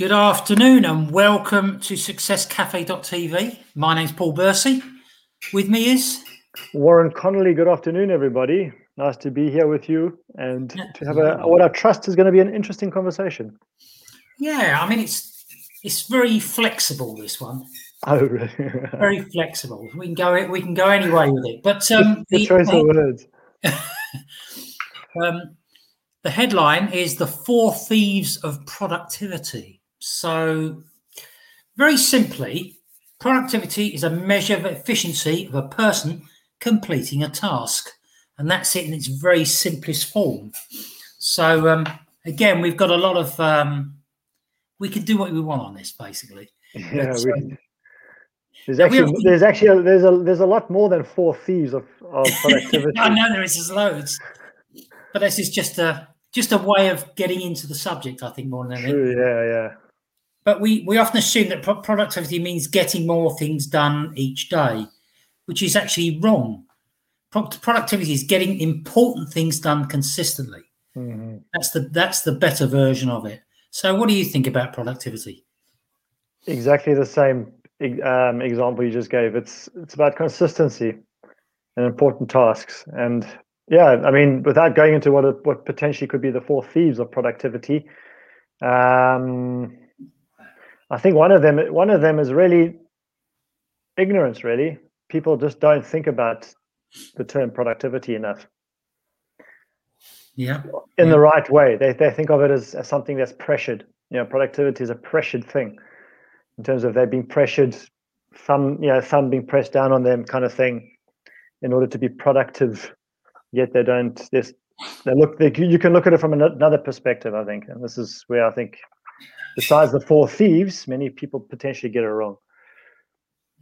Good afternoon and welcome to successcafe.tv. My name's Paul Bursey. With me is Warren Connolly. Good afternoon, everybody. Nice to be here with you and to have a what I trust is going to be an interesting conversation. Yeah, I mean it's it's very flexible this one. Oh, really? very flexible. We can go we can go any way with it. But um, the, the choice of words. um, the headline is the four thieves of productivity. So, very simply, productivity is a measure of efficiency of a person completing a task. And that's it in its very simplest form. So, um, again, we've got a lot of, um, we can do what we want on this, basically. Yeah, but, um, there's actually there's actually a, there's a there's a lot more than four thieves of, of productivity. I know there is there's loads, but this is just a just a way of getting into the subject. I think more than anything. True, yeah, yeah but we, we often assume that pro- productivity means getting more things done each day, which is actually wrong. Pro- productivity is getting important things done consistently. Mm-hmm. That's the that's the better version of it. So, what do you think about productivity? Exactly the same um, example you just gave. It's it's about consistency and important tasks. And yeah, I mean, without going into what what potentially could be the four thieves of productivity, um, I think one of them one of them is really ignorance. Really, people just don't think about the term productivity enough. Yeah, in yeah. the right way. They they think of it as, as something that's pressured. You know, productivity is a pressured thing in terms of they're being pressured, thumb you know thumb being pressed down on them, kind of thing, in order to be productive. Yet they don't. They look. They, you can look at it from another perspective. I think, and this is where I think besides the four thieves, many people potentially get it wrong.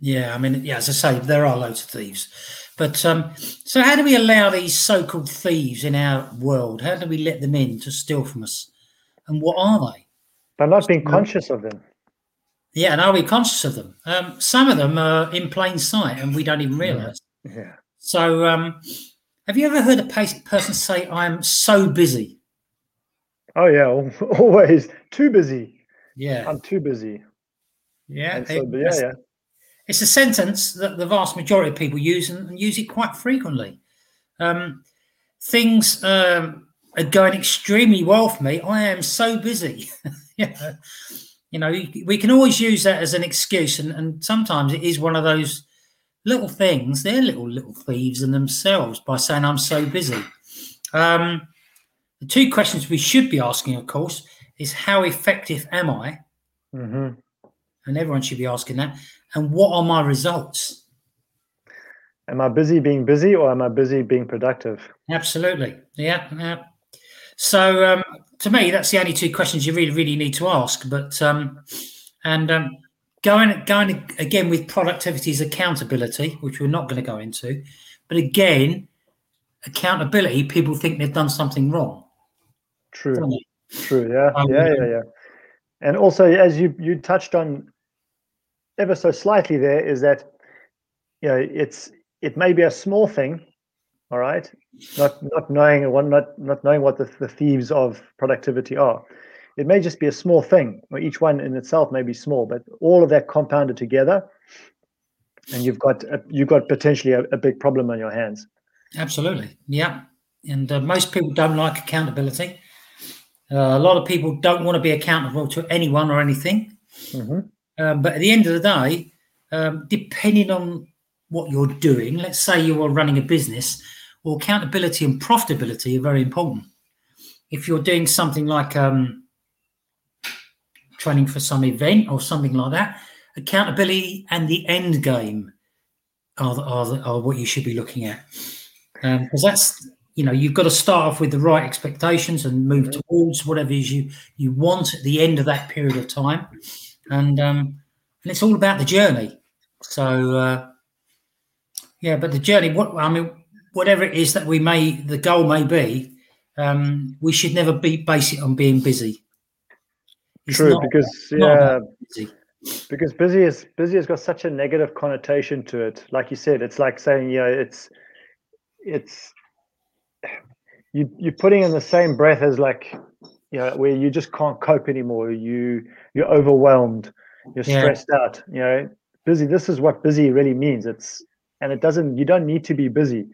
Yeah, I mean, yeah, as I say, there are loads of thieves. But um, so, how do we allow these so called thieves in our world? How do we let them in to steal from us? And what are they? By not being conscious of them. Yeah, and are we conscious of them? Um, some of them are in plain sight and we don't even realize. Yeah. So, um, have you ever heard a person say, I'm so busy? Oh, yeah, always too busy. Yeah. I'm too busy. Yeah. So, it, yeah, yeah. It's a sentence that the vast majority of people use and, use it quite frequently. Um, things um, are going extremely well for me. I am so busy. yeah. You know, we can always use that as an excuse, and, and sometimes it is one of those little things. They're little little thieves in themselves by saying I'm so busy. Um, the two questions we should be asking, of course, is how effective am I? Mm-hmm. And everyone should be asking that. And what are my results? Am I busy being busy or am I busy being productive? Absolutely. Yeah. yeah. So um, to me, that's the only two questions you really, really need to ask. But um, and um, going going again with productivity is accountability, which we're not going to go into. But again, accountability, people think they've done something wrong. True. True. Yeah. Um, yeah. Yeah. Yeah. And also, as you you touched on ever so slightly, there is that you know it's it may be a small thing, all right, not not knowing one not not knowing what the, the thieves of productivity are. It may just be a small thing, or each one in itself may be small, but all of that compounded together, and you've got a, you've got potentially a, a big problem on your hands. Absolutely, yeah. And uh, most people don't like accountability. Uh, a lot of people don't want to be accountable to anyone or anything. Mm-hmm. Um, but at the end of the day, um, depending on what you're doing, let's say you are running a business, well, accountability and profitability are very important. If you're doing something like um, training for some event or something like that, accountability and the end game are, are, are what you should be looking at. Because um, that's you know you've got to start off with the right expectations and move towards whatever is you you want at the end of that period of time. And um and it's all about the journey. So uh yeah but the journey what i mean whatever it is that we may the goal may be um we should never be base it on being busy. It's true because yeah busy. because busy is busy has got such a negative connotation to it. Like you said it's like saying you know it's it's you you're putting in the same breath as like you know where you just can't cope anymore. You you're overwhelmed. You're yeah. stressed out. You know, busy. This is what busy really means. It's and it doesn't. You don't need to be busy.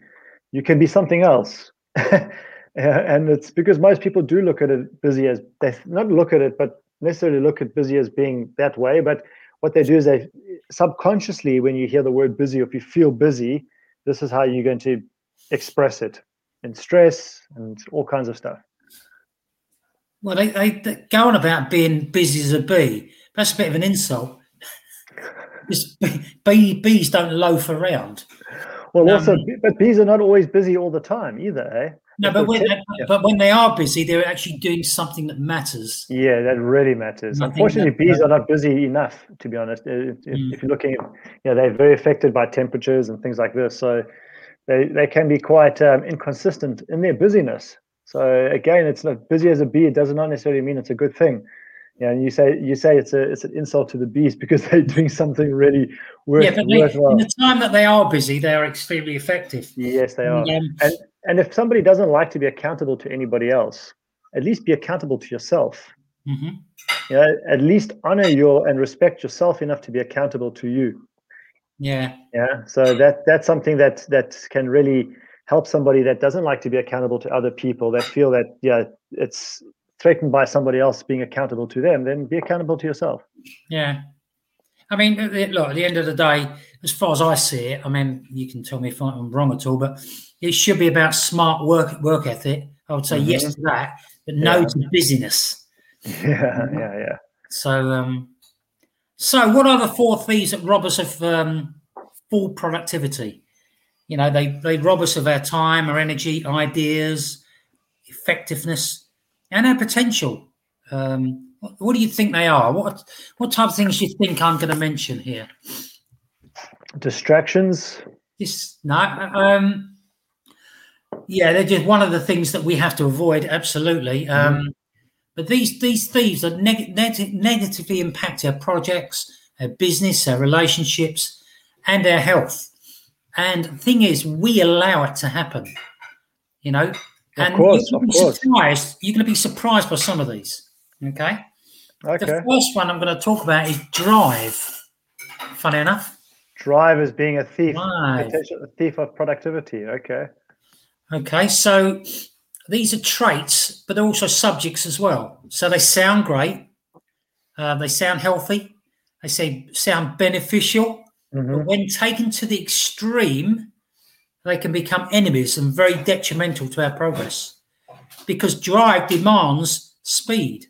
You can be something else. and it's because most people do look at it busy as they not look at it, but necessarily look at busy as being that way. But what they do is they subconsciously, when you hear the word busy, or if you feel busy, this is how you're going to express it in stress and all kinds of stuff. Well, they, they, they go on about being busy as a bee. That's a bit of an insult. bee, bees don't loaf around. Well, um, also, but bees are not always busy all the time either, eh? No, but when, yeah. but when they are busy, they're actually doing something that matters. Yeah, that really matters. Unfortunately, that, bees are not busy enough, to be honest. If, mm. if, you're looking at, you know, they're very affected by temperatures and things like this. So they, they can be quite um, inconsistent in their busyness. So again, it's not busy as a bee. It does not necessarily mean it's a good thing. Yeah, and you say you say it's a it's an insult to the bees because they're doing something really worth, yeah, but they, worthwhile. In the time that they are busy, they are extremely effective. Yes, they are. Um, and and if somebody doesn't like to be accountable to anybody else, at least be accountable to yourself. Mm-hmm. You know, at least honor your and respect yourself enough to be accountable to you. Yeah. Yeah. So that that's something that that can really help somebody that doesn't like to be accountable to other people that feel that yeah it's threatened by somebody else being accountable to them, then be accountable to yourself. Yeah. I mean, look, at the end of the day, as far as I see it, I mean, you can tell me if I'm wrong at all, but it should be about smart work work ethic. I would say mm-hmm. yes to that, but no yeah. to busyness. Yeah, yeah, yeah. So, um, so what are the four thieves that rob us of um, full productivity? You know, they they rob us of our time, our energy, ideas, effectiveness, and our potential. Um, what, what, do you think they are? What what type of things do you think I'm going to mention here? Distractions. This no. Um, yeah, they're just one of the things that we have to avoid. Absolutely. Um, mm. But these these thieves are neg- neg- negatively impact our projects, our business, our relationships, and our health. And the thing is, we allow it to happen. You know, and of course, you're, of surprised, you're going to be surprised by some of these. Okay. Okay. The first one I'm going to talk about is drive. Funny enough. Drive as being a thief, a thief of productivity. Okay. Okay. So these are traits, but they're also subjects as well. So they sound great. Uh, they sound healthy. They say sound beneficial. Mm-hmm. But when taken to the extreme, they can become enemies and very detrimental to our progress because drive demands speed.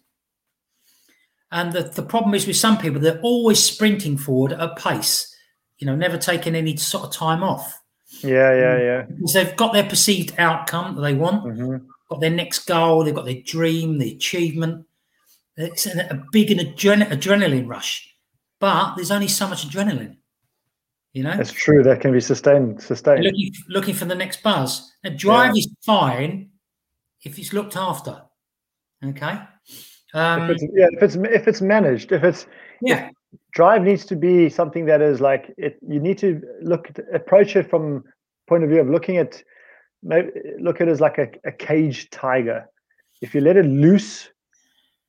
And the, the problem is with some people, they're always sprinting forward at a pace, you know, never taking any sort of time off. Yeah, yeah, yeah. Because they've got their perceived outcome that they want, mm-hmm. got their next goal, they've got their dream, the achievement. It's a, big adren- adrenaline rush, but there's only so much adrenaline. You know, it's true that can be sustained. Sustained. Looking, looking for the next buzz. A drive yeah. is fine if it's looked after. Okay. Um, if yeah, if it's if it's managed, if it's yeah, drive needs to be something that is like it. You need to look approach it from point of view of looking at maybe look at it as like a, a caged tiger. If you let it loose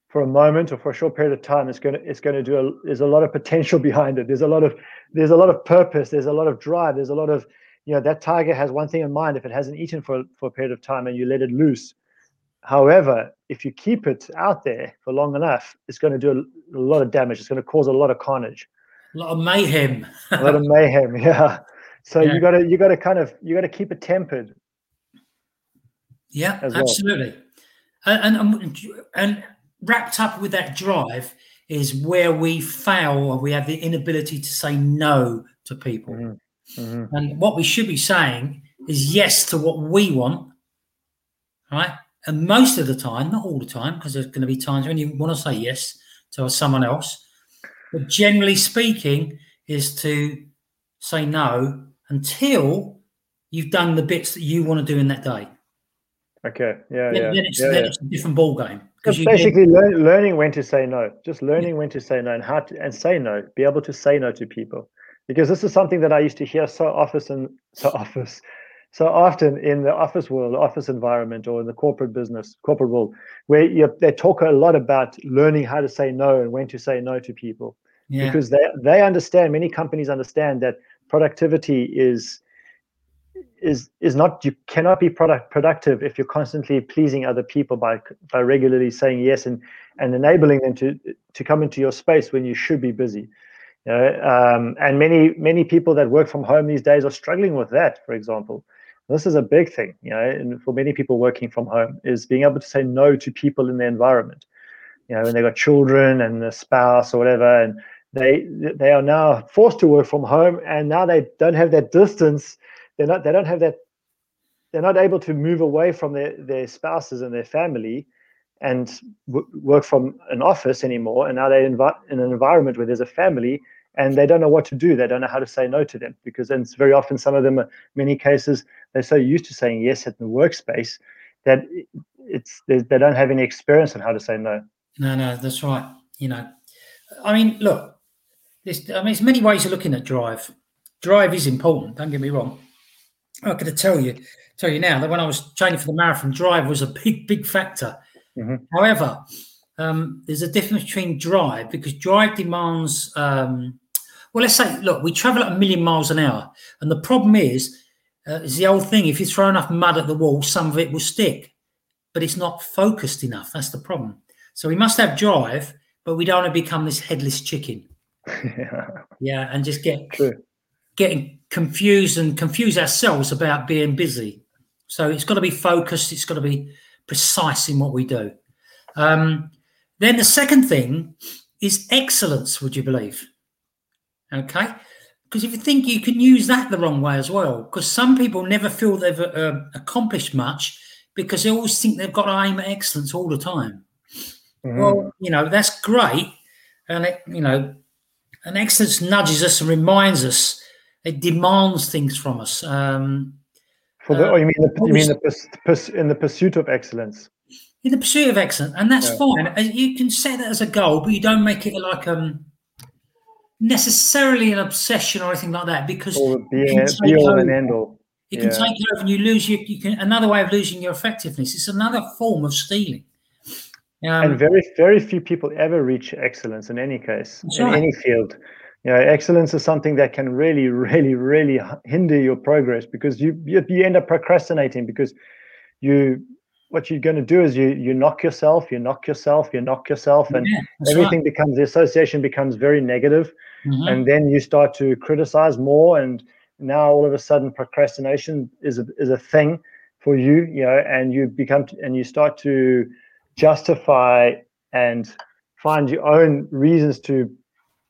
for a moment or for a short period of time, it's going to it's going to do. A, there's a lot of potential behind it. There's a lot of there's a lot of purpose there's a lot of drive there's a lot of you know that tiger has one thing in mind if it hasn't eaten for, for a period of time and you let it loose however if you keep it out there for long enough it's going to do a, a lot of damage it's going to cause a lot of carnage a lot of mayhem a lot of mayhem yeah so yeah. you got to you got to kind of you got to keep it tempered yeah absolutely well. and, and and wrapped up with that drive is where we fail or we have the inability to say no to people. Mm-hmm. Mm-hmm. And what we should be saying is yes to what we want, right? And most of the time, not all the time, because there's going to be times when you want to say yes to someone else. But generally speaking, is to say no until you've done the bits that you want to do in that day. Okay. Yeah. Then, yeah. then it's, yeah, then yeah. it's a different ball game. Just basically learn, learning when to say no. Just learning yeah. when to say no and how to and say no. Be able to say no to people, because this is something that I used to hear so often, so often, so often in the office world, office environment, or in the corporate business, corporate world, where you, they talk a lot about learning how to say no and when to say no to people, yeah. because they they understand. Many companies understand that productivity is is is not you cannot be product productive if you're constantly pleasing other people by by regularly saying yes and and enabling them to to come into your space when you should be busy you know, um, and many many people that work from home these days are struggling with that for example this is a big thing you know and for many people working from home is being able to say no to people in their environment. You know when they've got children and a spouse or whatever and they they are now forced to work from home and now they don't have that distance. They're not they don't have that they're not able to move away from their, their spouses and their family and w- work from an office anymore. And now they're in, in an environment where there's a family and they don't know what to do they don't know how to say no to them because it's very often some of them many cases they're so used to saying yes at the workspace that it's they, they don't have any experience on how to say no no no that's right you know i mean look there's i mean there's many ways of looking at drive drive is important don't get me wrong I could tell you, tell you now that when I was training for the marathon, drive was a big, big factor. Mm-hmm. However, um, there's a difference between drive because drive demands. Um, well, let's say, look, we travel at a million miles an hour, and the problem is, uh, is the old thing: if you throw enough mud at the wall, some of it will stick, but it's not focused enough. That's the problem. So we must have drive, but we don't want to become this headless chicken. yeah. yeah, and just get True. getting confused and confuse ourselves about being busy. So it's got to be focused. It's got to be precise in what we do. Um, then the second thing is excellence. Would you believe? Okay, because if you think you can use that the wrong way as well, because some people never feel they've uh, accomplished much because they always think they've got to aim at excellence all the time. Mm-hmm. Well, you know that's great, and it, you know, and excellence nudges us and reminds us it demands things from us. Um, For the, uh, oh, you mean the, you mean the in the pursuit of excellence? In the pursuit of excellence, and that's yeah. fine. Uh, you can set that as a goal, but you don't make it like um necessarily an obsession or anything like that because or all and end all. It can take over, and you lose your. You can another way of losing your effectiveness. It's another form of stealing. Um, and very, very few people ever reach excellence in any case, in right. any field you know excellence is something that can really really really hinder your progress because you you, you end up procrastinating because you what you're going to do is you you knock yourself you knock yourself you knock yourself and yeah, everything right. becomes the association becomes very negative, mm-hmm. and then you start to criticize more and now all of a sudden procrastination is a, is a thing for you you know and you become and you start to justify and find your own reasons to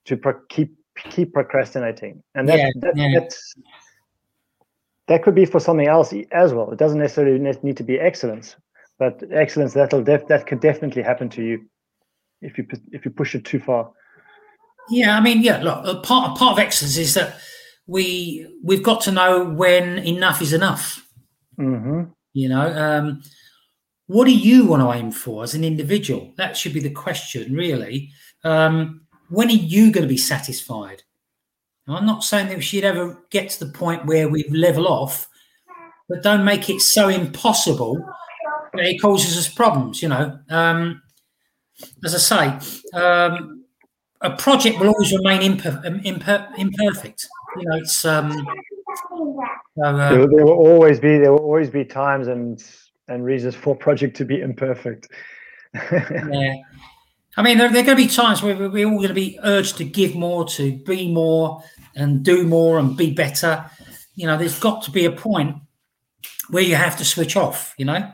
to pro- keep keep procrastinating, and that, yeah, that yeah. that's that could be for something else as well. It doesn't necessarily need to be excellence, but excellence that'll def- that could definitely happen to you if you if you push it too far. Yeah, I mean, yeah. Look, a part a part of excellence is that we we've got to know when enough is enough. Mm-hmm. You know, um, what do you want to aim for as an individual? That should be the question, really. Um, when are you going to be satisfied? Now, I'm not saying that we should ever get to the point where we level off, but don't make it so impossible it causes us problems. You know, um, as I say, um, a project will always remain imper- imper- imperfect. You know, it's um, uh, there, there, will always be there will always be times and and reasons for a project to be imperfect. yeah, I mean, there, there, are going to be times where we're all going to be urged to give more, to be more, and do more, and be better. You know, there's got to be a point where you have to switch off. You know,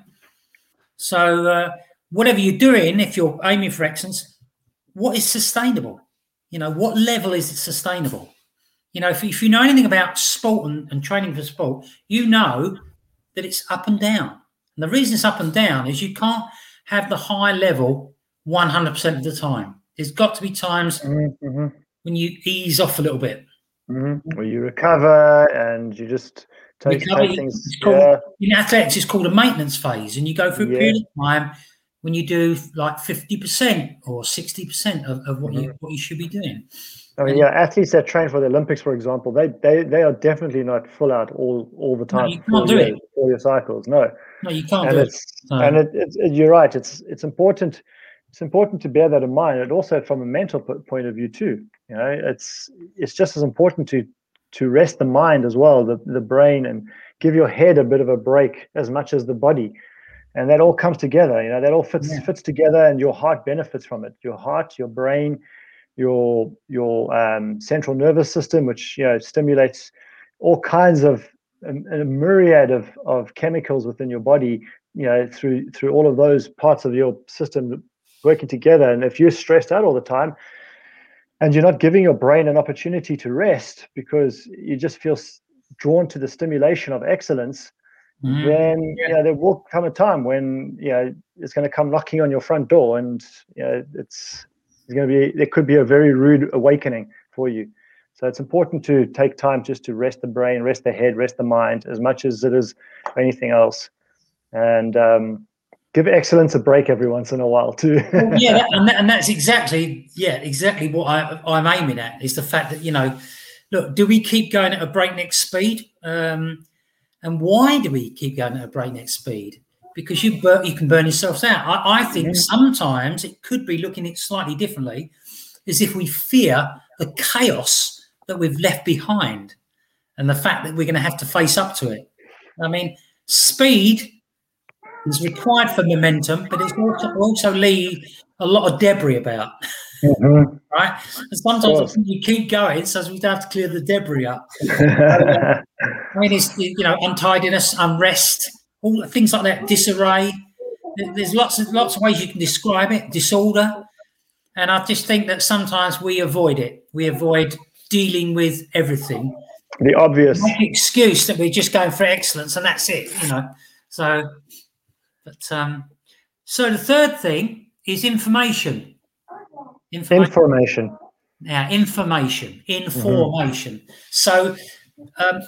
so uh, whatever you're doing, if you're aiming for excellence, what is sustainable? You know, what level is it sustainable? You know, if, if you know anything about sport and, and training for sport, you know that it's up and down. And the reason it's up and down is you can't have the high level 100% of the time. There's got to be times mm-hmm. when you ease off a little bit. Mm-hmm. Where you recover and you just take, take things. Called, yeah. In athletics, it's called a maintenance phase, and you go through a yeah. period of time when you do like 50% or 60% of, of what, mm-hmm. you, what you should be doing. I mean, yeah, athletes that train for the Olympics, for example, they they they are definitely not full out all all the time. No, you can't do it. For your cycles, no. No, you can't and do it's, it. No. And it, it's it, you're right. It's it's important. It's important to bear that in mind, and also from a mental point of view too. You know, it's it's just as important to to rest the mind as well, the the brain, and give your head a bit of a break as much as the body. And that all comes together you know that all fits yeah. fits together and your heart benefits from it. Your heart your brain your your um, central nervous system which you know stimulates all kinds of a, a, myriad of, of chemicals within your body you know through through all of those parts of your system working together. And if you're stressed out all the time and you're not giving your brain an opportunity to rest because you just feel drawn to the stimulation of excellence mm. then yeah. you know, there will come a time when you know it's going to come knocking on your front door, and you know, it's it's going to be there could be a very rude awakening for you. So it's important to take time just to rest the brain, rest the head, rest the mind as much as it is anything else, and um, give excellence a break every once in a while too. well, yeah, that, and, that, and that's exactly yeah exactly what I, I'm aiming at is the fact that you know, look, do we keep going at a breakneck speed? Um, and why do we keep going at a breakneck speed? Because you bur- you can burn yourselves out. I, I think sometimes it could be looking at slightly differently, as if we fear the chaos that we've left behind, and the fact that we're going to have to face up to it. I mean, speed is required for momentum, but it's also, also leave a lot of debris about. Mm-hmm. right? And sometimes you keep going, so we have to clear the debris up. I mean, it's you know untidiness, unrest, all things like that, disarray. There's lots of lots of ways you can describe it, disorder, and I just think that sometimes we avoid it. We avoid dealing with everything. The obvious excuse that we're just going for excellence, and that's it. You know, so. But um, so the third thing is information Information. information. Now, information, information. Mm-hmm. So, um,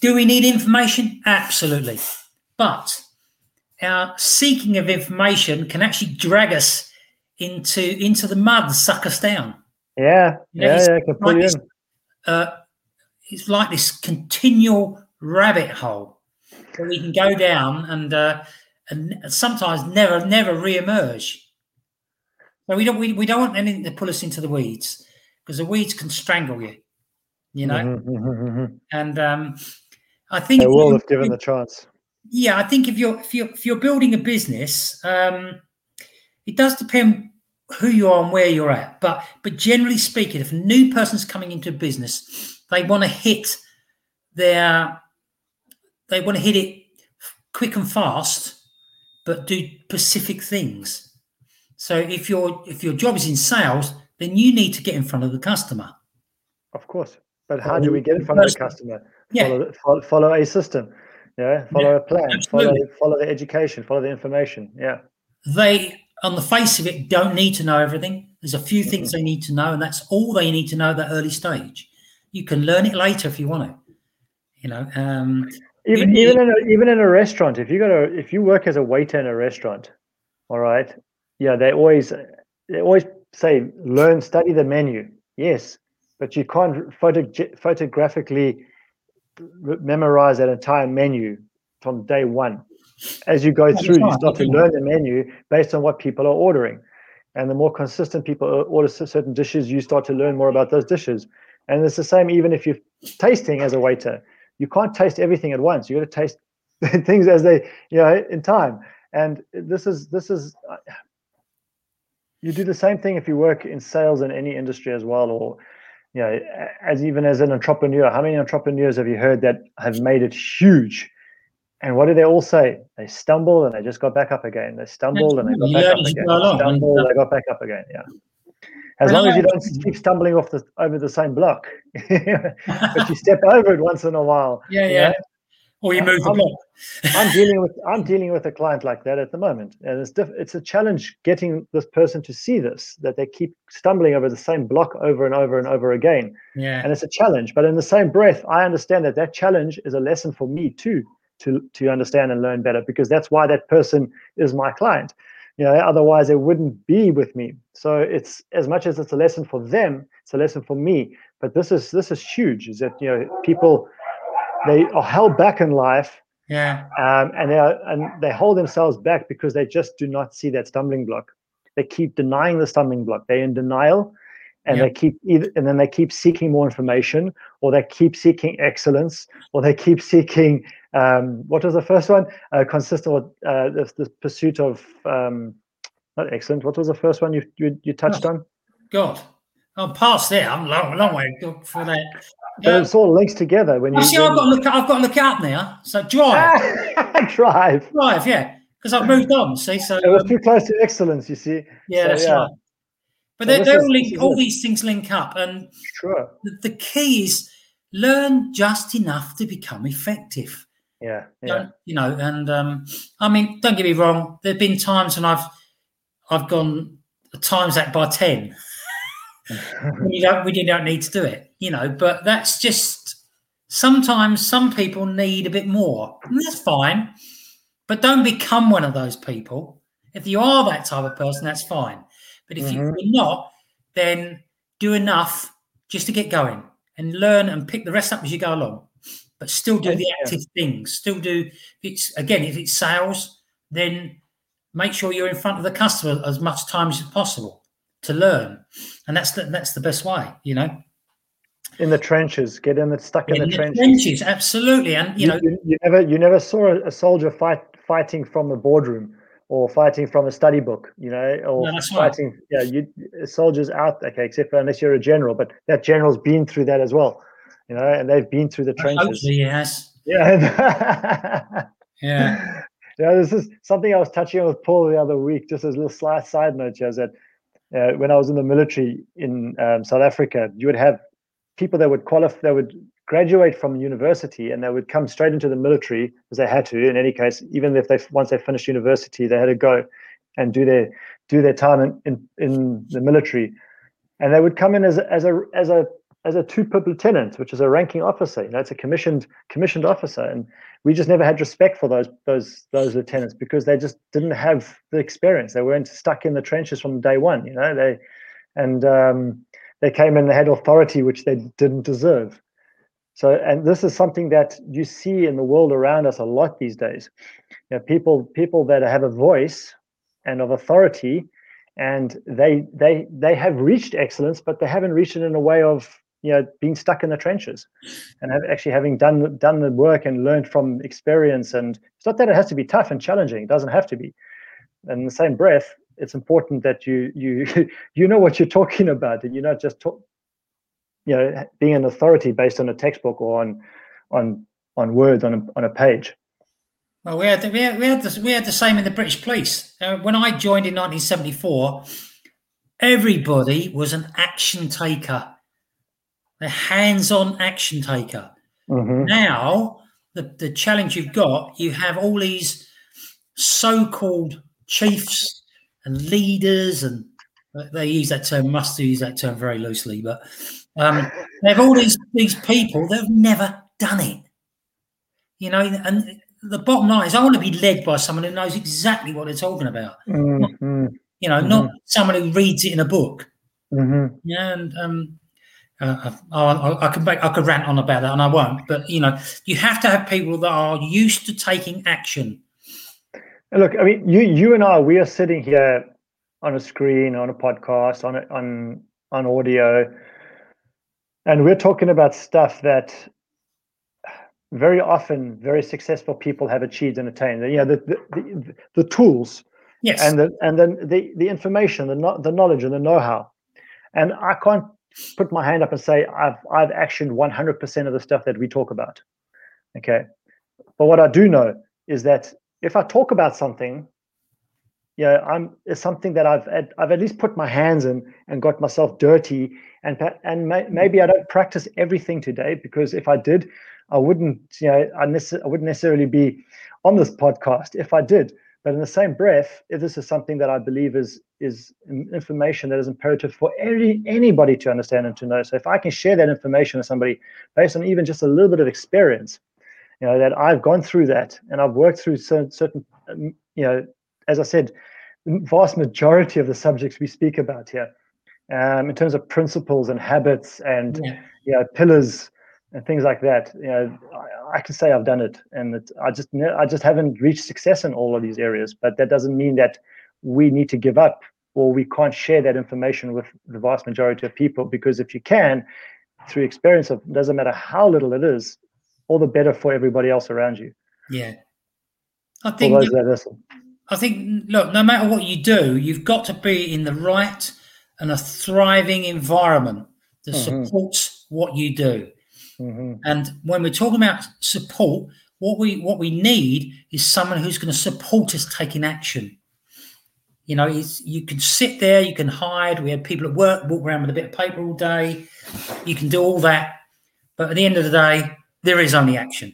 do we need information? Absolutely. But our seeking of information can actually drag us into into the mud, suck us down. Yeah, you know, yeah, yeah. Like this, uh, it's like this continual rabbit hole that we can go down and uh, and sometimes never never re-emerge. So we don't we, we don't want anything to pull us into the weeds because the weeds can strangle you, you know. Mm-hmm, mm-hmm, mm-hmm. And um, I think they will if given the chance. Yeah, I think if you're if you're if you're building a business, um, it does depend who you are and where you're at. But but generally speaking, if a new person's coming into a business, they want to hit their they want to hit it quick and fast, but do specific things. So if your if your job is in sales, then you need to get in front of the customer. Of course, but how do we get in front of the customer? Yeah. Follow, follow, follow a system. Yeah, follow yeah, a plan. Follow follow the education. Follow the information. Yeah. They, on the face of it, don't need to know everything. There's a few mm-hmm. things they need to know, and that's all they need to know at that early stage. You can learn it later if you want to. You know, um, even even in a, even in a restaurant, if you got a if you work as a waiter in a restaurant, all right, yeah, they always they always say learn, study the menu. Yes, but you can't photo, photographically memorize that entire menu from day one. As you go through, you start to learn the menu based on what people are ordering. And the more consistent people order certain dishes, you start to learn more about those dishes. And it's the same even if you're tasting as a waiter. You can't taste everything at once. You got to taste things as they, you know, in time. And this is this is you do the same thing if you work in sales in any industry as well or you know as even as an entrepreneur. How many entrepreneurs have you heard that have made it huge? And what do they all say? They stumble and they just got back up again. They stumbled and they got back up again. they stumbled they got back up again. Yeah as long as you don't keep stumbling off the over the same block but you step over it once in a while yeah yeah or you uh, move I'm, the block. I'm dealing with I'm dealing with a client like that at the moment, and it's diff, it's a challenge getting this person to see this that they keep stumbling over the same block over and over and over again. Yeah, and it's a challenge. But in the same breath, I understand that that challenge is a lesson for me too to to understand and learn better because that's why that person is my client. You know otherwise they wouldn't be with me. So it's as much as it's a lesson for them it's a lesson for me. But this is this is huge is that you know people they are held back in life yeah. um, and they are, and they hold themselves back because they just do not see that stumbling block. They keep denying the stumbling block. They're in denial and they keep either and then they keep seeking more information or they keep seeking excellence or they keep seeking um, what was the first one uh, consistent with uh, the, the, pursuit of um, not excellent what was the first one you you, you touched oh, on god i'm past there i'm long long way for that but it's all links together when you. see, I've got to look. I've got to look up now. So drive, drive, drive. Yeah, because I've moved on. See, so it was um, too close to excellence. You see. Yeah, so, that's yeah. right. But so they, they all link. All these things link up, and sure. The, the, key is learn just enough to become effective. Yeah, yeah. Don't, you know, and um, I mean, don't get me wrong. There've been times when I've I've gone times that by ten. you don't, we don't need to do it, you know. But that's just sometimes some people need a bit more, and that's fine. But don't become one of those people. If you are that type of person, that's fine. But if mm-hmm. you're not, then do enough just to get going and learn and pick the rest up as you go along. But still do oh, the active things. Still do. It's again, if it's sales, then make sure you're in front of the customer as much time as possible to learn, and that's the that's the best way. You know in the trenches get in the stuck in, in the, the trenches. trenches. absolutely and you, you know you, you, never you never saw a, a soldier fight fighting from a boardroom or fighting from a study book, you know, or no, fighting, right. yeah, you soldiers out, okay, except for unless you're a general, but that general's been through that as well, you know, and they've been through the trenches. yes. Yeah. yeah. Yeah, this is something I was touching on with Paul the other week, just as a little slight side note, is that uh, when I was in the military in um, South Africa, you would have people that would qualify, that would graduate from university and they would come straight into the military because they had to in any case even if they once they finished university they had to go and do their do their time in in, in the military and they would come in as, as a as a as a two-pip lieutenant which is a ranking officer you know it's a commissioned commissioned officer. And we just never had respect for those those those lieutenants because they just didn't have the experience. They weren't stuck in the trenches from day one you know they and um, they came in they had authority which they didn't deserve. So, and this is something that you see in the world around us a lot these days. You know, people people that have a voice and of authority, and they they they have reached excellence, but they haven't reached it in a way of you know being stuck in the trenches, and have actually having done done the work and learned from experience. And it's not that it has to be tough and challenging; it doesn't have to be. And in the same breath, it's important that you you you know what you're talking about, and you're not just talk, you know being an authority based on a textbook or on on on words on a, on a page well we had the, we had, we had the, we had the same in the british police uh, when i joined in 1974 everybody was an action taker a hands-on action taker mm-hmm. now the, the challenge you've got you have all these so-called chiefs and leaders and they use that term must use that term very loosely but um, they have all these these people that have never done it. You know, and the bottom line is I want to be led by someone who knows exactly what they're talking about. Mm-hmm. you know, mm-hmm. not someone who reads it in a book. Mm-hmm. Yeah, and um, uh, I, I, could make, I could rant on about that, and I won't. But you know, you have to have people that are used to taking action. Look, I mean, you you and I, we are sitting here on a screen, on a podcast, on a, on on audio, and we're talking about stuff that very often very successful people have achieved and attained. You know, the the, the, the tools, yes, and the and then the the information, the no, the knowledge, and the know-how. And I can't put my hand up and say I've I've actioned 100% of the stuff that we talk about. Okay, but what I do know is that if I talk about something, yeah, I'm it's something that I've I've at least put my hands in and got myself dirty and and may, maybe I don't practice everything today because if I did, I wouldn't you know I, nece- I wouldn't necessarily be on this podcast if I did. But in the same breath, if this is something that I believe is is information that is imperative for any anybody to understand and to know. So if I can share that information with somebody based on even just a little bit of experience, you know that I've gone through that and I've worked through certain, certain um, you know, as I said, vast majority of the subjects we speak about here, um, in terms of principles and habits and yeah. you know, pillars and things like that. You know, I, can say I've done it, and it, I just I just haven't reached success in all of these areas. But that doesn't mean that we need to give up or we can't share that information with the vast majority of people. Because if you can, through experience of doesn't matter how little it is, all the better for everybody else around you. Yeah, I think. I think look, no matter what you do, you've got to be in the right and a thriving environment that mm-hmm. supports what you do. Mm-hmm. And when we're talking about support, what we what we need is someone who's going to support us taking action. You know, you can sit there, you can hide. We have people at work walk around with a bit of paper all day. You can do all that, but at the end of the day, there is only action.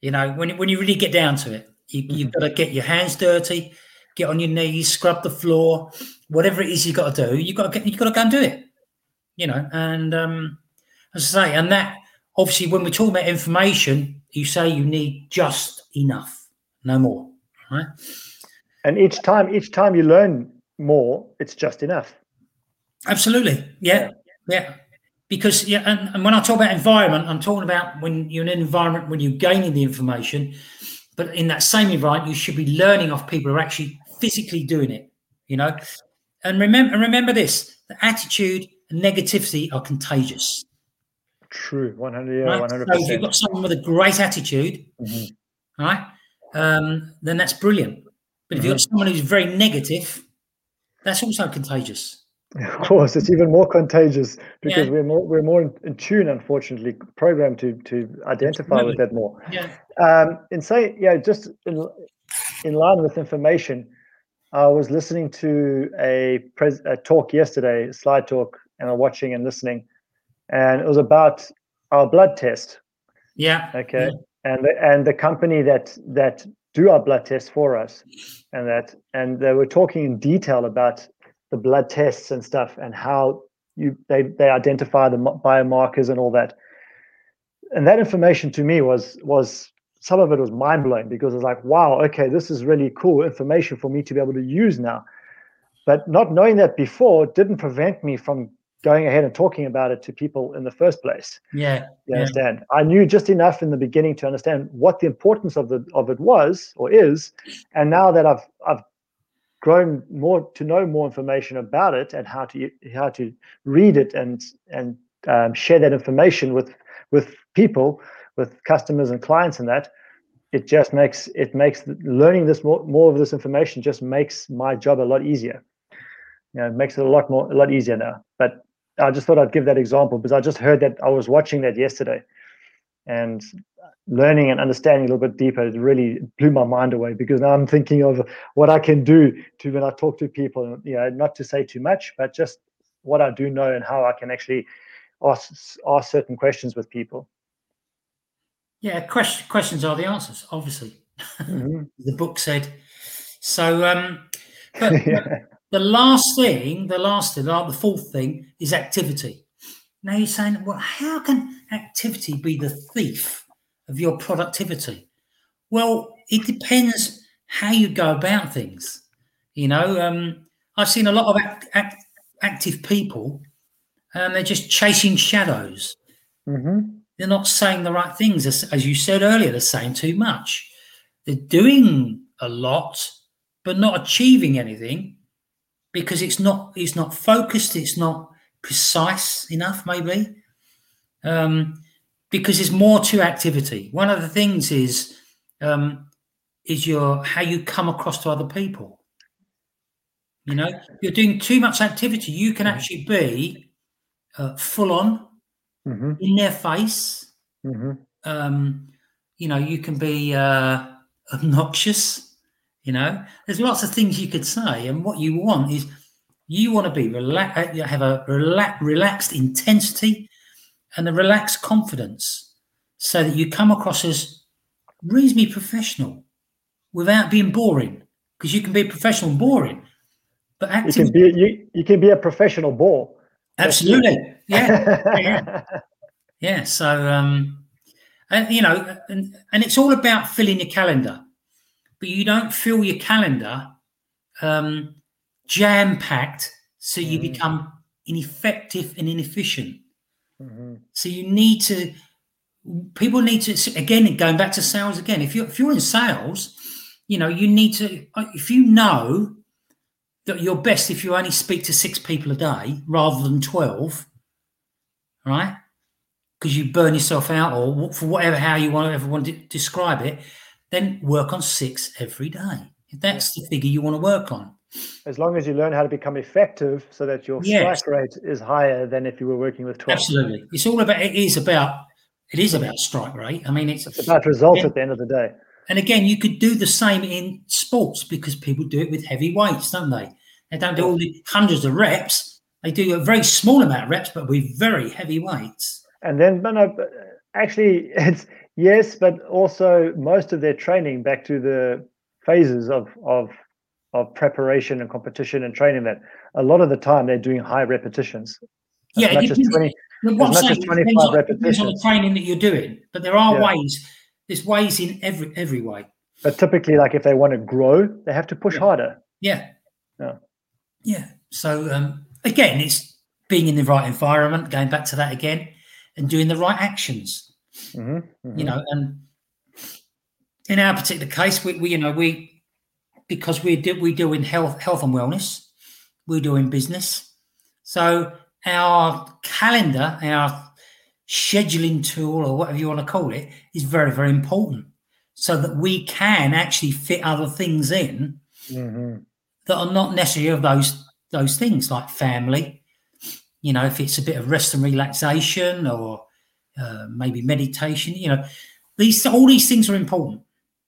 You know, when when you really get down to it, you, mm-hmm. you've got to get your hands dirty, get on your knees, scrub the floor, whatever it is you've got to do. You've got to get, you've got to go and do it. You know, and um, as I say, and that obviously when we're talking about information, you say you need just enough, no more, right? And each time, each time you learn more, it's just enough. Absolutely, yeah, yeah. yeah. Because yeah, and, and when I talk about environment, I'm talking about when you're in an environment when you're gaining the information, but in that same environment, you should be learning off people who are actually physically doing it. You know, and remember, and remember this: the attitude and negativity are contagious. True, one hundred, yeah, one hundred. So if you've got someone with a great attitude, mm-hmm. right, um, then that's brilliant. But if you've got mm-hmm. someone who's very negative, that's also contagious. Of course, it's even more contagious because yeah. we're more we're more in tune, unfortunately, programmed to to identify Absolutely. with that more. Yeah. Um, and say, yeah, just in, in line with information, I was listening to a, pres- a talk yesterday, a slide talk, and I'm watching and listening, and it was about our blood test. Yeah. Okay. Yeah. And the, and the company that that do our blood tests for us, and that and they were talking in detail about the blood tests and stuff and how you they they identify the biomarkers and all that. And that information to me was was some of it was mind blowing because it's like, wow, okay, this is really cool information for me to be able to use now. But not knowing that before didn't prevent me from going ahead and talking about it to people in the first place. Yeah. You understand? Yeah. I knew just enough in the beginning to understand what the importance of the of it was or is. And now that I've I've grown more to know more information about it and how to how to read it and and um, share that information with with people, with customers and clients, and that it just makes it makes learning this more more of this information just makes my job a lot easier. You know, it makes it a lot more a lot easier now. But I just thought I'd give that example because I just heard that I was watching that yesterday, and learning and understanding a little bit deeper it really blew my mind away because now I'm thinking of what I can do to when I talk to people. You know, not to say too much, but just what I do know and how I can actually ask ask certain questions with people. Yeah, question, questions are the answers, obviously. Mm-hmm. the book said. So, um, but yeah the last thing, the last thing, the fourth thing is activity. Now you're saying, well, how can activity be the thief of your productivity? Well, it depends how you go about things. You know, um, I've seen a lot of act, act, active people, and they're just chasing shadows. Mm-hmm. They're not saying the right things, as, as you said earlier. They're saying too much. They're doing a lot, but not achieving anything because it's not it's not focused, it's not precise enough, maybe. Um, because there's more to activity. One of the things is um, is your how you come across to other people. You know, you're doing too much activity. You can actually be uh, full on mm-hmm. in their face. Mm-hmm. Um, you know, you can be uh, obnoxious. You know, there's lots of things you could say, and what you want is you want to be relaxed, uh, have a rela- relaxed intensity and a relaxed confidence, so that you come across as reasonably professional without being boring. Because you can be professional and boring, but acting, you can be you, you can be a professional bore. Absolutely, yeah, yeah. yeah. So, um, and you know, and, and it's all about filling your calendar but you don't fill your calendar um, jam packed, so you mm. become ineffective and inefficient. Mm-hmm. So you need to. People need to again going back to sales again. If you're, if you're in sales, you know you need to. If you know that you're best if you only speak to six people a day rather than twelve, right? Because you burn yourself out, or for whatever how you want ever want to describe it, then work on six every day. If that's the figure you want to work on. As long as you learn how to become effective so that your yes. strike rate is higher than if you were working with 12 absolutely. It's all about it is about it is about strike rate. I mean it's, it's about results at the end of the day. And again you could do the same in sports because people do it with heavy weights don't they? They don't do all the hundreds of reps. They do a very small amount of reps but with very heavy weights. And then but no, but uh, actually it's yes but also most of their training back to the phases of of of preparation and competition and training that a lot of the time they're doing high repetitions. Yeah, as much as 20, as much as 25 on, repetitions. on the training that you're doing, but there are yeah. ways. There's ways in every every way. But typically, like if they want to grow, they have to push yeah. harder. Yeah. Yeah. Yeah. So um, again, it's being in the right environment. Going back to that again, and doing the right actions. Mm-hmm, mm-hmm. You know, and in our particular case, we, we you know we because we do we do in health health and wellness, we do in business. So our calendar, our scheduling tool, or whatever you want to call it, is very very important, so that we can actually fit other things in mm-hmm. that are not necessarily of those those things like family. You know, if it's a bit of rest and relaxation, or uh, maybe meditation. You know, these all these things are important.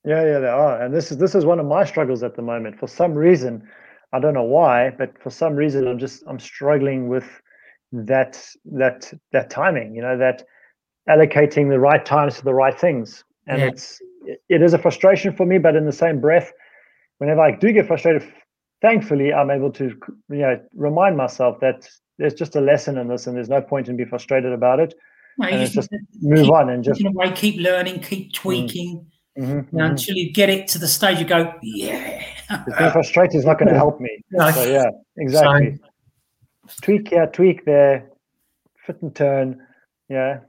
Yeah, yeah, they are. And this is this is one of my struggles at the moment. For some reason, I don't know why, but for some reason I'm just I'm struggling with that that that timing, you know, that allocating the right times to the right things. And yeah. it's it is a frustration for me, but in the same breath, whenever I do get frustrated, thankfully I'm able to you know remind myself that there's just a lesson in this and there's no point in being frustrated about it. And just, just move on and just keep learning, keep mm. tweaking. Mm Mm-hmm, until you get it to the stage you go, yeah. Being frustrated is not going to help me. No. So, yeah, exactly. So, tweak here, tweak there, fit and turn. Yeah.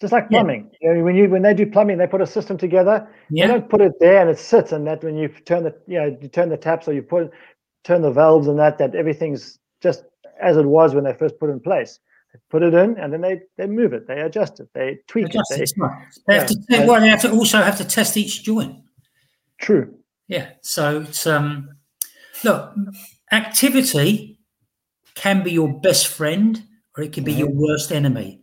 Just like plumbing. Yeah. You know, when you when they do plumbing, they put a system together. Yeah. They don't put it there and it sits and that when you turn the you know, you turn the taps or you put turn the valves and that, that everything's just as it was when they first put in place. Put it in and then they they move it, they adjust it, they tweak adjust it. They, they have to well, they have to also have to test each joint. True. Yeah. So it's um look, activity can be your best friend or it can be mm-hmm. your worst enemy.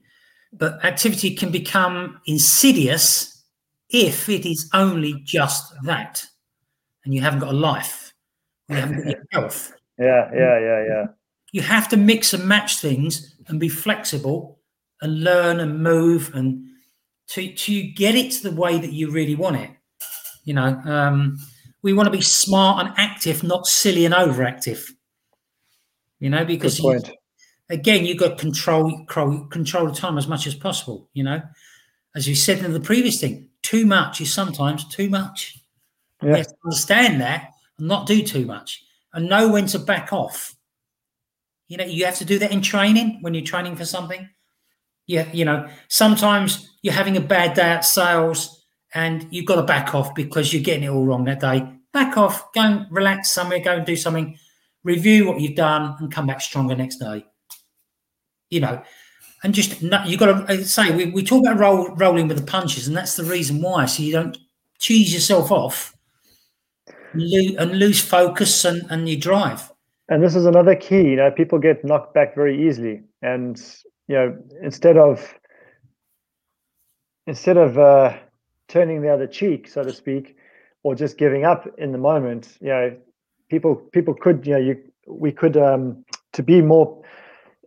But activity can become insidious if it is only just that. And you haven't got a life. You haven't got your health. Yeah, yeah, yeah, yeah. You have to mix and match things and be flexible and learn and move and to to get it to the way that you really want it. You know, um, we want to be smart and active, not silly and overactive. You know, because you, again, you've got control, control control the time as much as possible. You know, as you said in the previous thing, too much is sometimes too much. Yeah. You have to understand that and not do too much and know when to back off you know, you have to do that in training when you're training for something. Yeah, you know, sometimes you're having a bad day at sales and you've got to back off because you're getting it all wrong that day. Back off, go and relax somewhere, go and do something, review what you've done, and come back stronger next day. You know, and just you've got to say we, we talk about roll, rolling with the punches, and that's the reason why. So you don't cheese yourself off and lose, focus and, and you drive. And this is another key. You know, people get knocked back very easily, and you know, instead of instead of uh, turning the other cheek, so to speak, or just giving up in the moment, you know, people people could, you know, you we could um, to be more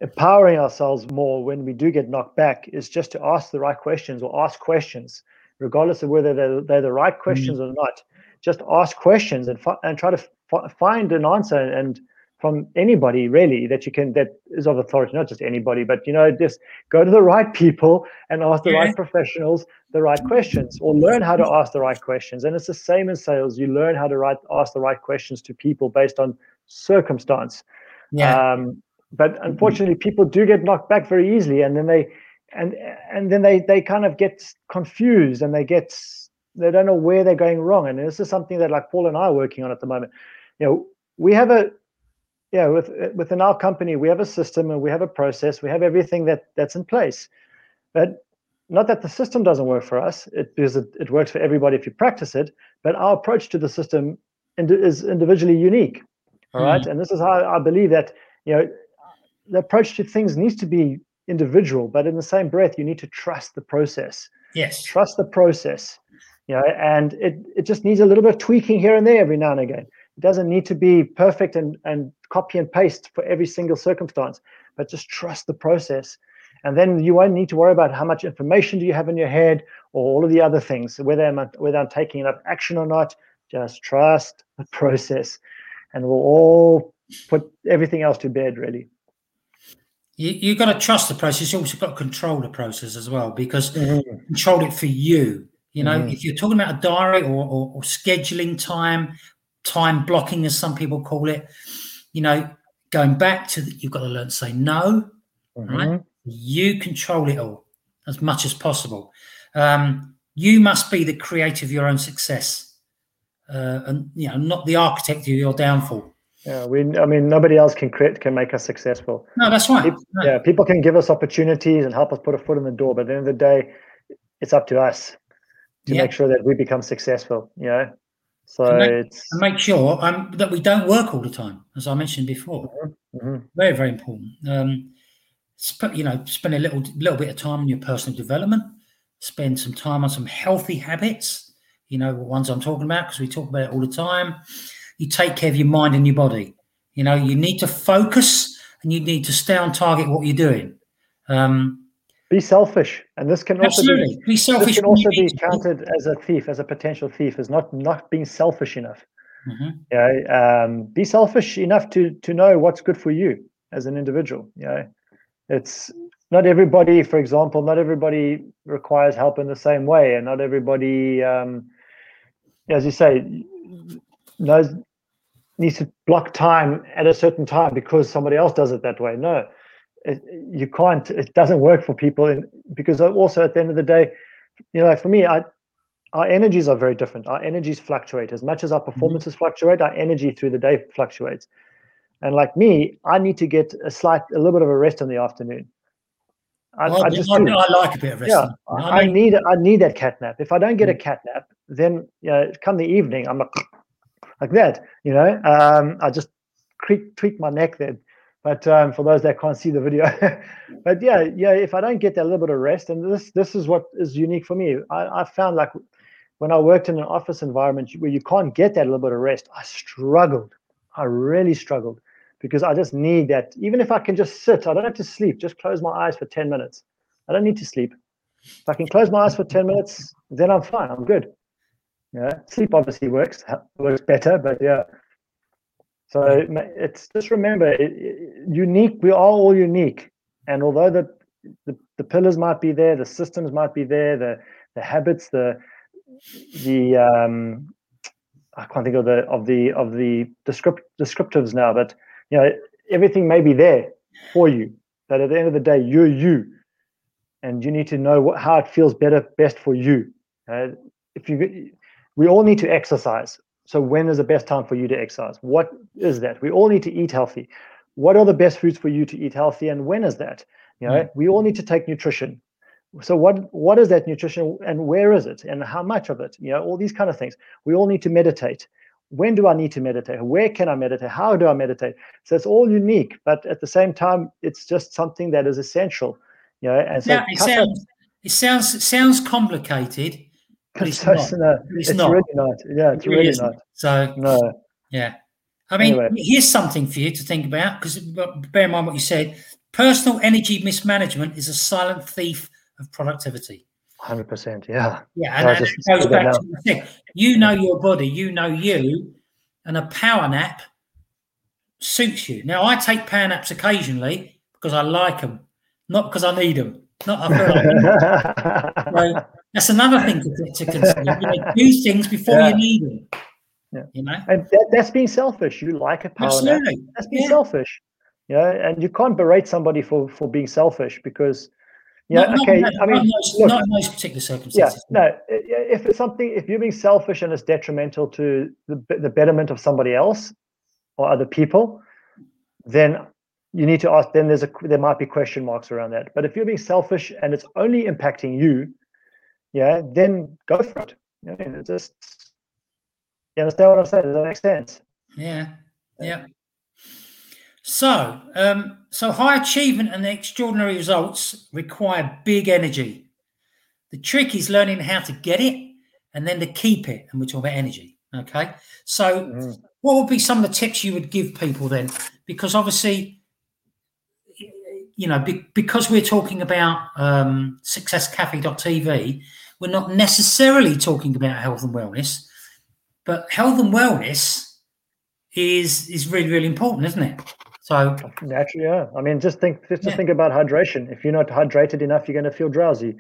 empowering ourselves more when we do get knocked back is just to ask the right questions or ask questions, regardless of whether they're, they're the right questions mm-hmm. or not. Just ask questions and fi- and try to f- find an answer and from anybody really that you can that is of authority not just anybody but you know just go to the right people and ask the yeah. right professionals the right questions or learn how to ask the right questions. And it's the same in sales. You learn how to write, ask the right questions to people based on circumstance. Yeah. Um, but unfortunately, people do get knocked back very easily, and then they and and then they they kind of get confused and they get they don't know where they're going wrong. And this is something that like Paul and I are working on at the moment. You know, we have a yeah with within our company we have a system and we have a process. We have everything that that's in place. But not that the system doesn't work for us it, because it, it works for everybody if you practice it but our approach to the system is individually unique. All right? Mm. and this is how i believe that you know the approach to things needs to be individual but in the same breath you need to trust the process. Yes. Trust the process you know and it, it just needs a little bit of tweaking here and there every now and again. It doesn't need to be perfect and, and copy and paste for every single circumstance, but just trust the process. And then you won't need to worry about how much information do you have in your head or all of the other things, whether I'm, whether I'm taking enough action or not. Just trust the process, and we'll all put everything else to bed, really. You, you've got to trust the process. You also got to control the process as well because mm-hmm. control it for you. You know, mm-hmm. if you're talking about a diary or, or, or scheduling time, time blocking, as some people call it, you know, going back to the, you've got to learn to say no, mm-hmm. right? You control it all as much as possible. Um, you must be the creator of your own success, uh, and you know, not the architect of your downfall. Yeah, we. I mean, nobody else can create can make us successful. No, that's right. People, no. Yeah, people can give us opportunities and help us put a foot in the door, but at the end of the day, it's up to us to yeah. make sure that we become successful. You know, so and make, make sure um, that we don't work all the time, as I mentioned before. Mm-hmm. mm-hmm. Very, very important. Um, sp- you know, spend a little little bit of time on your personal development. Spend some time on some healthy habits. You know, the ones I'm talking about because we talk about it all the time. You take care of your mind and your body. You know, you need to focus and you need to stay on target what you're doing. Um, be selfish. And this can also Absolutely. be, be selfish. this can also be counted as a thief as a potential thief as not not being selfish enough. Mm-hmm. yeah um, be selfish enough to to know what's good for you as an individual. Yeah it's not everybody for example not everybody requires help in the same way. And not everybody um, as you say knows needs to block time at a certain time because somebody else does it that way. No it, you can't it doesn't work for people and because also at the end of the day you know for me i our energies are very different our energies fluctuate as much as our mm-hmm. performances mm-hmm. fluctuate our energy through the day fluctuates and like me i need to get a slight a little bit of a rest in the afternoon I, well, I just I, I, like a bit of rest. Yeah, I, mean, need I need that cat nap. If I don't get a mm. cat nap, then you know, come the evening, I'm like like that. You know, um, I just tweak tweak my neck then but um, for those that can't see the video, but yeah, yeah, if I don't get that little bit of rest, and this this is what is unique for me. I, I found like when I worked in an office environment where you can't get that little bit of rest, I struggled. I really struggled because I just need that. Even if I can just sit, I don't have to sleep. Just close my eyes for ten minutes. I don't need to sleep. If I can close my eyes for ten minutes, then I'm fine. I'm good. Yeah, sleep obviously works works better, but yeah, so it's just remember, it, it, unique. We are all unique, and although the, the the pillars might be there, the systems might be there, the the habits, the the um, I can't think of the of the of the descript, descriptives now, but you know everything may be there for you. But at the end of the day, you're you, and you need to know what, how it feels better, best for you. Uh, if you, we all need to exercise. So when is the best time for you to exercise? What is that? We all need to eat healthy. What are the best foods for you to eat healthy, and when is that? You know, mm. we all need to take nutrition. So what what is that nutrition, and where is it, and how much of it? You know, all these kind of things. We all need to meditate. When do I need to meditate? Where can I meditate? How do I meditate? So it's all unique, but at the same time, it's just something that is essential. You know, and so yeah, it sounds, it sounds it sounds complicated not. No, it's, it's not. really not. Yeah, it's it really, really not. So no. Yeah. I mean, anyway. here's something for you to think about because bear in mind what you said. Personal energy mismanagement is a silent thief of productivity. Hundred percent, yeah. Yeah, and, and it goes back to the thing. You know your body, you know you, and a power nap suits you. Now, I take power naps occasionally because I like them, not because I need them. Not so that's another thing to, to consider. You know, do things before yeah. you need them. Yeah. You know, and that, that's being selfish. You like a power Absolutely. nap. That's being yeah. selfish. Yeah, and you can't berate somebody for for being selfish because yeah, not, okay. Not, I mean, not, look, not in those particular circumstances. Yeah, no. If it's something, if you're being selfish and it's detrimental to the, the betterment of somebody else or other people, then you need to ask. Then there's a there might be question marks around that. But if you're being selfish and it's only impacting you, yeah, then go for it. I mean, just you understand what I'm saying? Does that make sense? Yeah, yeah. So, um, so high achievement and the extraordinary results require big energy. The trick is learning how to get it and then to keep it. And we're talking about energy. Okay. So, mm. what would be some of the tips you would give people then? Because obviously, you know, be, because we're talking about um, successcafe.tv, we're not necessarily talking about health and wellness, but health and wellness is is really really important, isn't it? So naturally, yeah. I mean, just think just, yeah. think about hydration. If you're not hydrated enough, you're going to feel drowsy,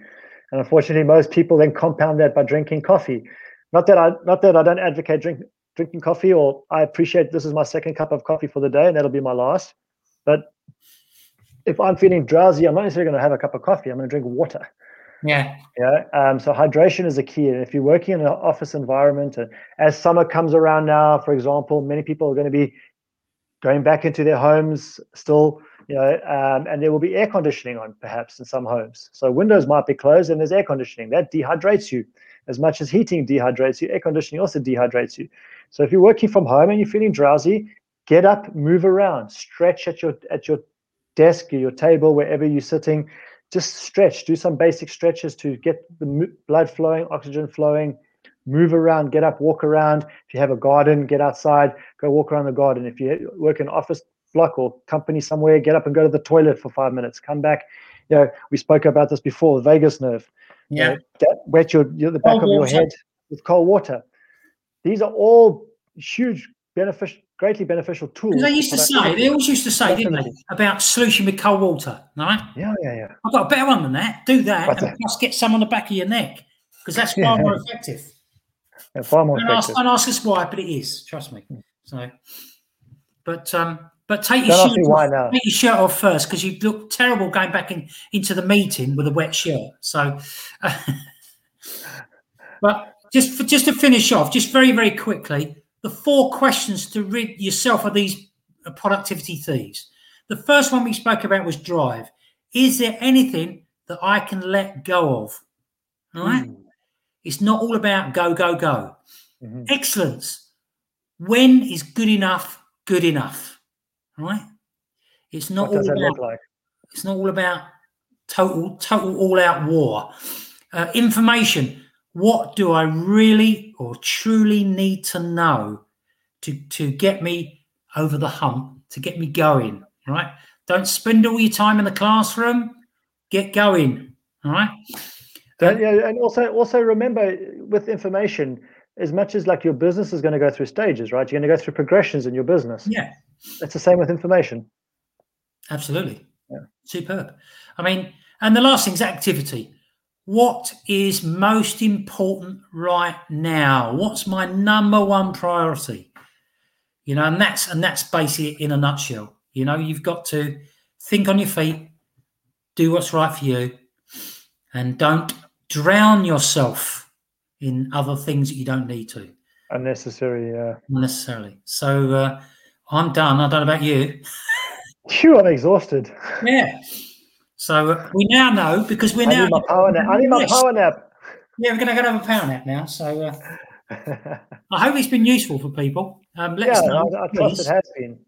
and unfortunately, most people then compound that by drinking coffee. Not that I not that I don't advocate drink, drinking coffee, or I appreciate this is my second cup of coffee for the day, and that'll be my last. But if I'm feeling drowsy, I'm not necessarily going to have a cup of coffee. I'm going to drink water. Yeah. Yeah. Um, so hydration is a key. And if you're working in an office environment, and as summer comes around now, for example, many people are going to be going back into their homes still, you know, um, and there will be air conditioning on perhaps in some homes. So windows might be closed and there's air conditioning. That dehydrates you as much as heating dehydrates you. Air conditioning also dehydrates you. So if you're working from home and you're feeling drowsy, get up, move around, stretch at your at your desk or your table, wherever you're sitting. Just stretch. Do some basic stretches to get the blood flowing, oxygen flowing move around, get up, walk around. If you have a garden, get outside, go walk around the garden. If you work in office block or company somewhere, get up and go to the toilet for five minutes. Come back. You know, we spoke about this before. The vagus nerve. Yeah. that wet your, your the back cold of your water. head with cold water. These are all huge beneficial greatly beneficial tool. They used to say, they always used to say, didn't they, about solution with cold water, right? Yeah, yeah, yeah. I've got a better one than that. Do that and plus get some on the back of your neck because that's far yeah. more effective far more don't ask, don't ask, us why, but it is. Trust me. So, but um, but take your, shirt off, take your shirt off first because you look terrible going back in, into the meeting with a wet shirt. So, uh, but just for, just to finish off, just very very quickly, the four questions to rid yourself of these productivity thieves. The first one we spoke about was drive. Is there anything that I can let go of? All right. Mm. It's not all about go, go, go. Mm-hmm. Excellence. When is good enough good enough? Right? It's not all about, like? It's not all about total, total all out war. Uh, information. What do I really or truly need to know to, to get me over the hump, to get me going? Right? Don't spend all your time in the classroom. Get going. All right. That, yeah, and also also remember with information, as much as like your business is going to go through stages, right? You're going to go through progressions in your business. Yeah, it's the same with information. Absolutely. Yeah. Superb. I mean, and the last thing is activity. What is most important right now? What's my number one priority? You know, and that's and that's basically in a nutshell. You know, you've got to think on your feet, do what's right for you, and don't drown yourself in other things that you don't need to. Unnecessary, yeah. Unnecessarily. So uh, I'm done. I don't know about you. Phew, I'm exhausted. Yeah. So uh, we now know because we're I now. Need my power nap. I need my power nap. Yeah, we're going to have a power nap now. So uh, I hope it's been useful for people. Um, let yeah, know, I, I trust it has been.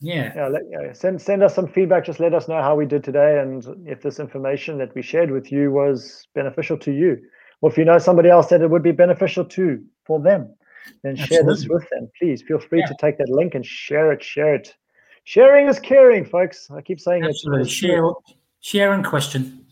Yeah. Yeah, let, yeah. Send send us some feedback. Just let us know how we did today, and if this information that we shared with you was beneficial to you, or if you know somebody else that it would be beneficial to for them, then Absolutely. share this with them. Please feel free yeah. to take that link and share it. Share it. Sharing is caring, folks. I keep saying Absolutely. it. Share, share and question.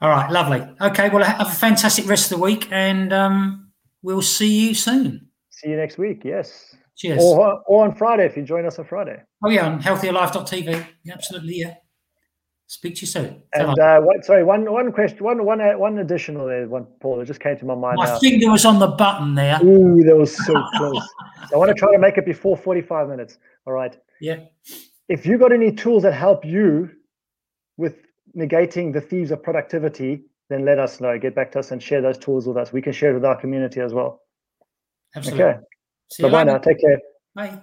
All right, lovely. Okay, well, have a fantastic rest of the week, and um, we'll see you soon. See you next week. Yes. Cheers. Or, or on Friday if you join us on Friday. Oh, yeah, on healthierlife.tv. Absolutely, yeah. Speak to you soon. And uh, what, sorry, one one question, one one uh, one additional there, one Paul. It just came to my mind. My now. finger was on the button there. Ooh, that was so close. I want to try to make it before forty-five minutes. All right. Yeah. If you got any tools that help you with negating the thieves of productivity, then let us know. Get back to us and share those tools with us. We can share it with our community as well. Absolutely. Okay. Bye bye now. Take care. Bye.